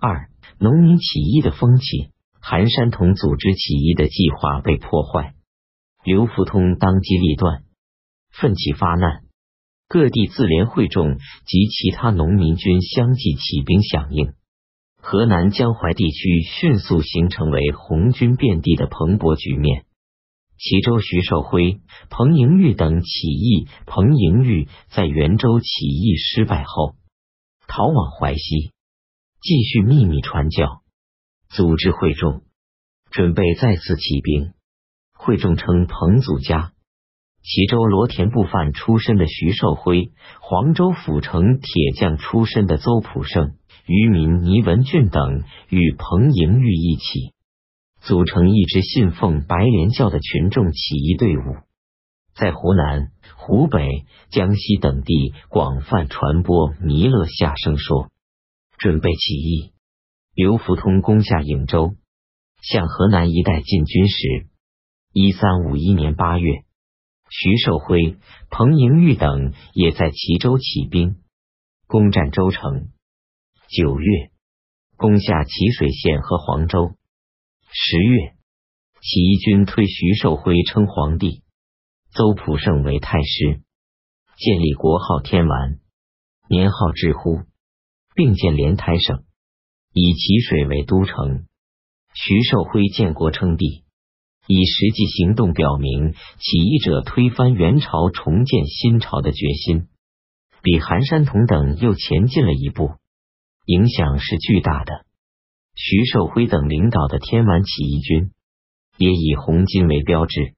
二、农民起义的风气，韩山童组织起义的计划被破坏，刘福通当机立断，奋起发难。各地自联会众及其他农民军相继起兵响应，河南江淮地区迅速形成为红军遍地的蓬勃局面。齐州徐寿辉、彭莹玉等起义，彭莹玉在元州起义失败后，逃往淮西，继续秘密传教，组织会众，准备再次起兵。会众称彭祖家。齐州罗田部犯出身的徐寿辉，黄州府城铁匠出身的邹普胜，渔民倪文俊等，与彭莹玉一起，组成一支信奉白莲教的群众起义队伍，在湖南、湖北、江西等地广泛传播弥勒下生说，准备起义。刘福通攻下颍州，向河南一带进军时，一三五一年八月。徐寿辉、彭莹玉等也在齐州起兵，攻占州城。九月，攻下齐水县和黄州。十月，起义军推徐寿辉称皇帝，邹普胜为太师，建立国号天完，年号至乎，并建连台省，以齐水为都城。徐寿辉建国称帝。以实际行动表明起义者推翻元朝、重建新朝的决心，比韩山童等又前进了一步，影响是巨大的。徐寿辉等领导的天完起义军也以红巾为标志，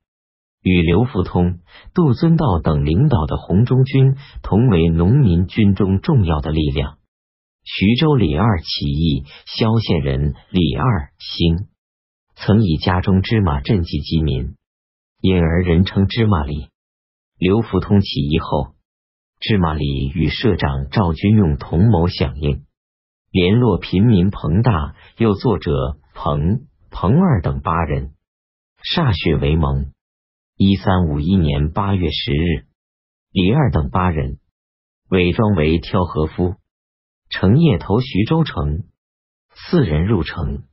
与刘福通、杜遵道等领导的红中军同为农民军中重要的力量。徐州李二起义，萧县人李二兴。曾以家中芝麻赈济饥民，因而人称芝麻李。刘福通起义后，芝麻李与社长赵君用同谋响应，联络平民彭大、又作者彭彭二等八人，歃血为盟。一三五一年八月十日，李二等八人伪装为挑河夫，乘夜投徐州城，四人入城。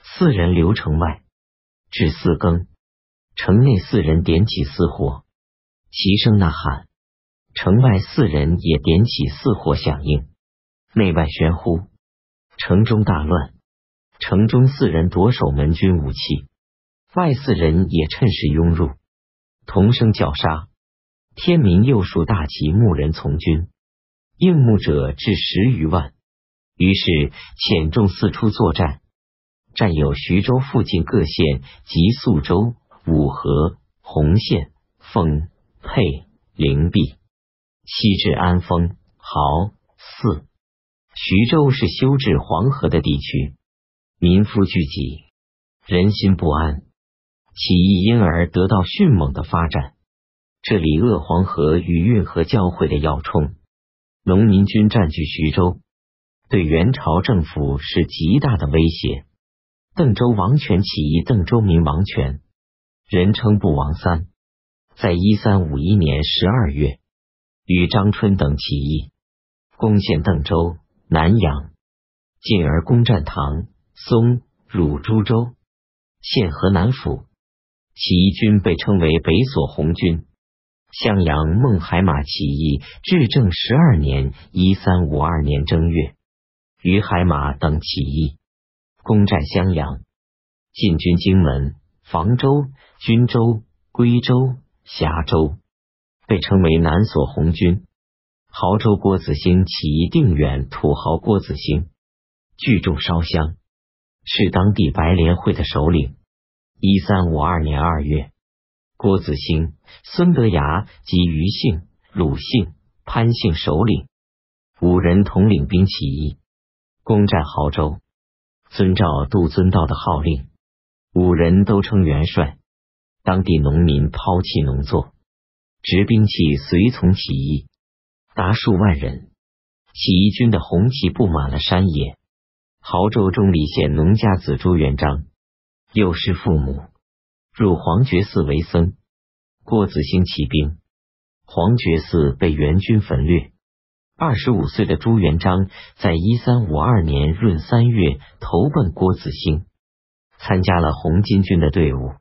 四人留城外，至四更，城内四人点起四火，齐声呐喊。城外四人也点起四火响应，内外喧呼，城中大乱。城中四人夺守门军武器，外四人也趁势拥入，同声叫杀。天明又数大旗牧人从军，应募者至十余万，于是遣众四处作战。占有徐州附近各县及宿州、五河、洪县、丰沛、灵璧，西至安丰、亳、泗。徐州是修治黄河的地区，民夫聚集，人心不安，起义因而得到迅猛的发展。这里鄂黄河与运河交汇的要冲，农民军占据徐州，对元朝政府是极大的威胁。邓州王权起义，邓州民王权，人称不王三，在一三五一年十二月，与张春等起义，攻陷邓州、南阳，进而攻占唐、松、汝株洲，现河南府。起义军被称为北锁红军。襄阳孟海马起义，至正十二年（一三五二年）正月，于海马等起义。攻占襄阳，进军荆门、房州、均州、归州、峡州，被称为南锁红军。亳州郭子兴起义定远，土豪郭子兴聚众烧香，是当地白莲会的首领。一三五二年二月，郭子兴、孙德崖及余姓、鲁姓、潘姓首领五人统领兵起义，攻占亳州。遵照杜遵道的号令，五人都称元帅。当地农民抛弃农作，执兵器随从起义，达数万人。起义军的红旗布满了山野。亳州中里县农家子朱元璋幼失父母，入黄觉寺为僧。郭子兴起兵，黄觉寺被元军焚掠。二十五岁的朱元璋在一三五二年闰三月投奔郭子兴，参加了红巾军的队伍。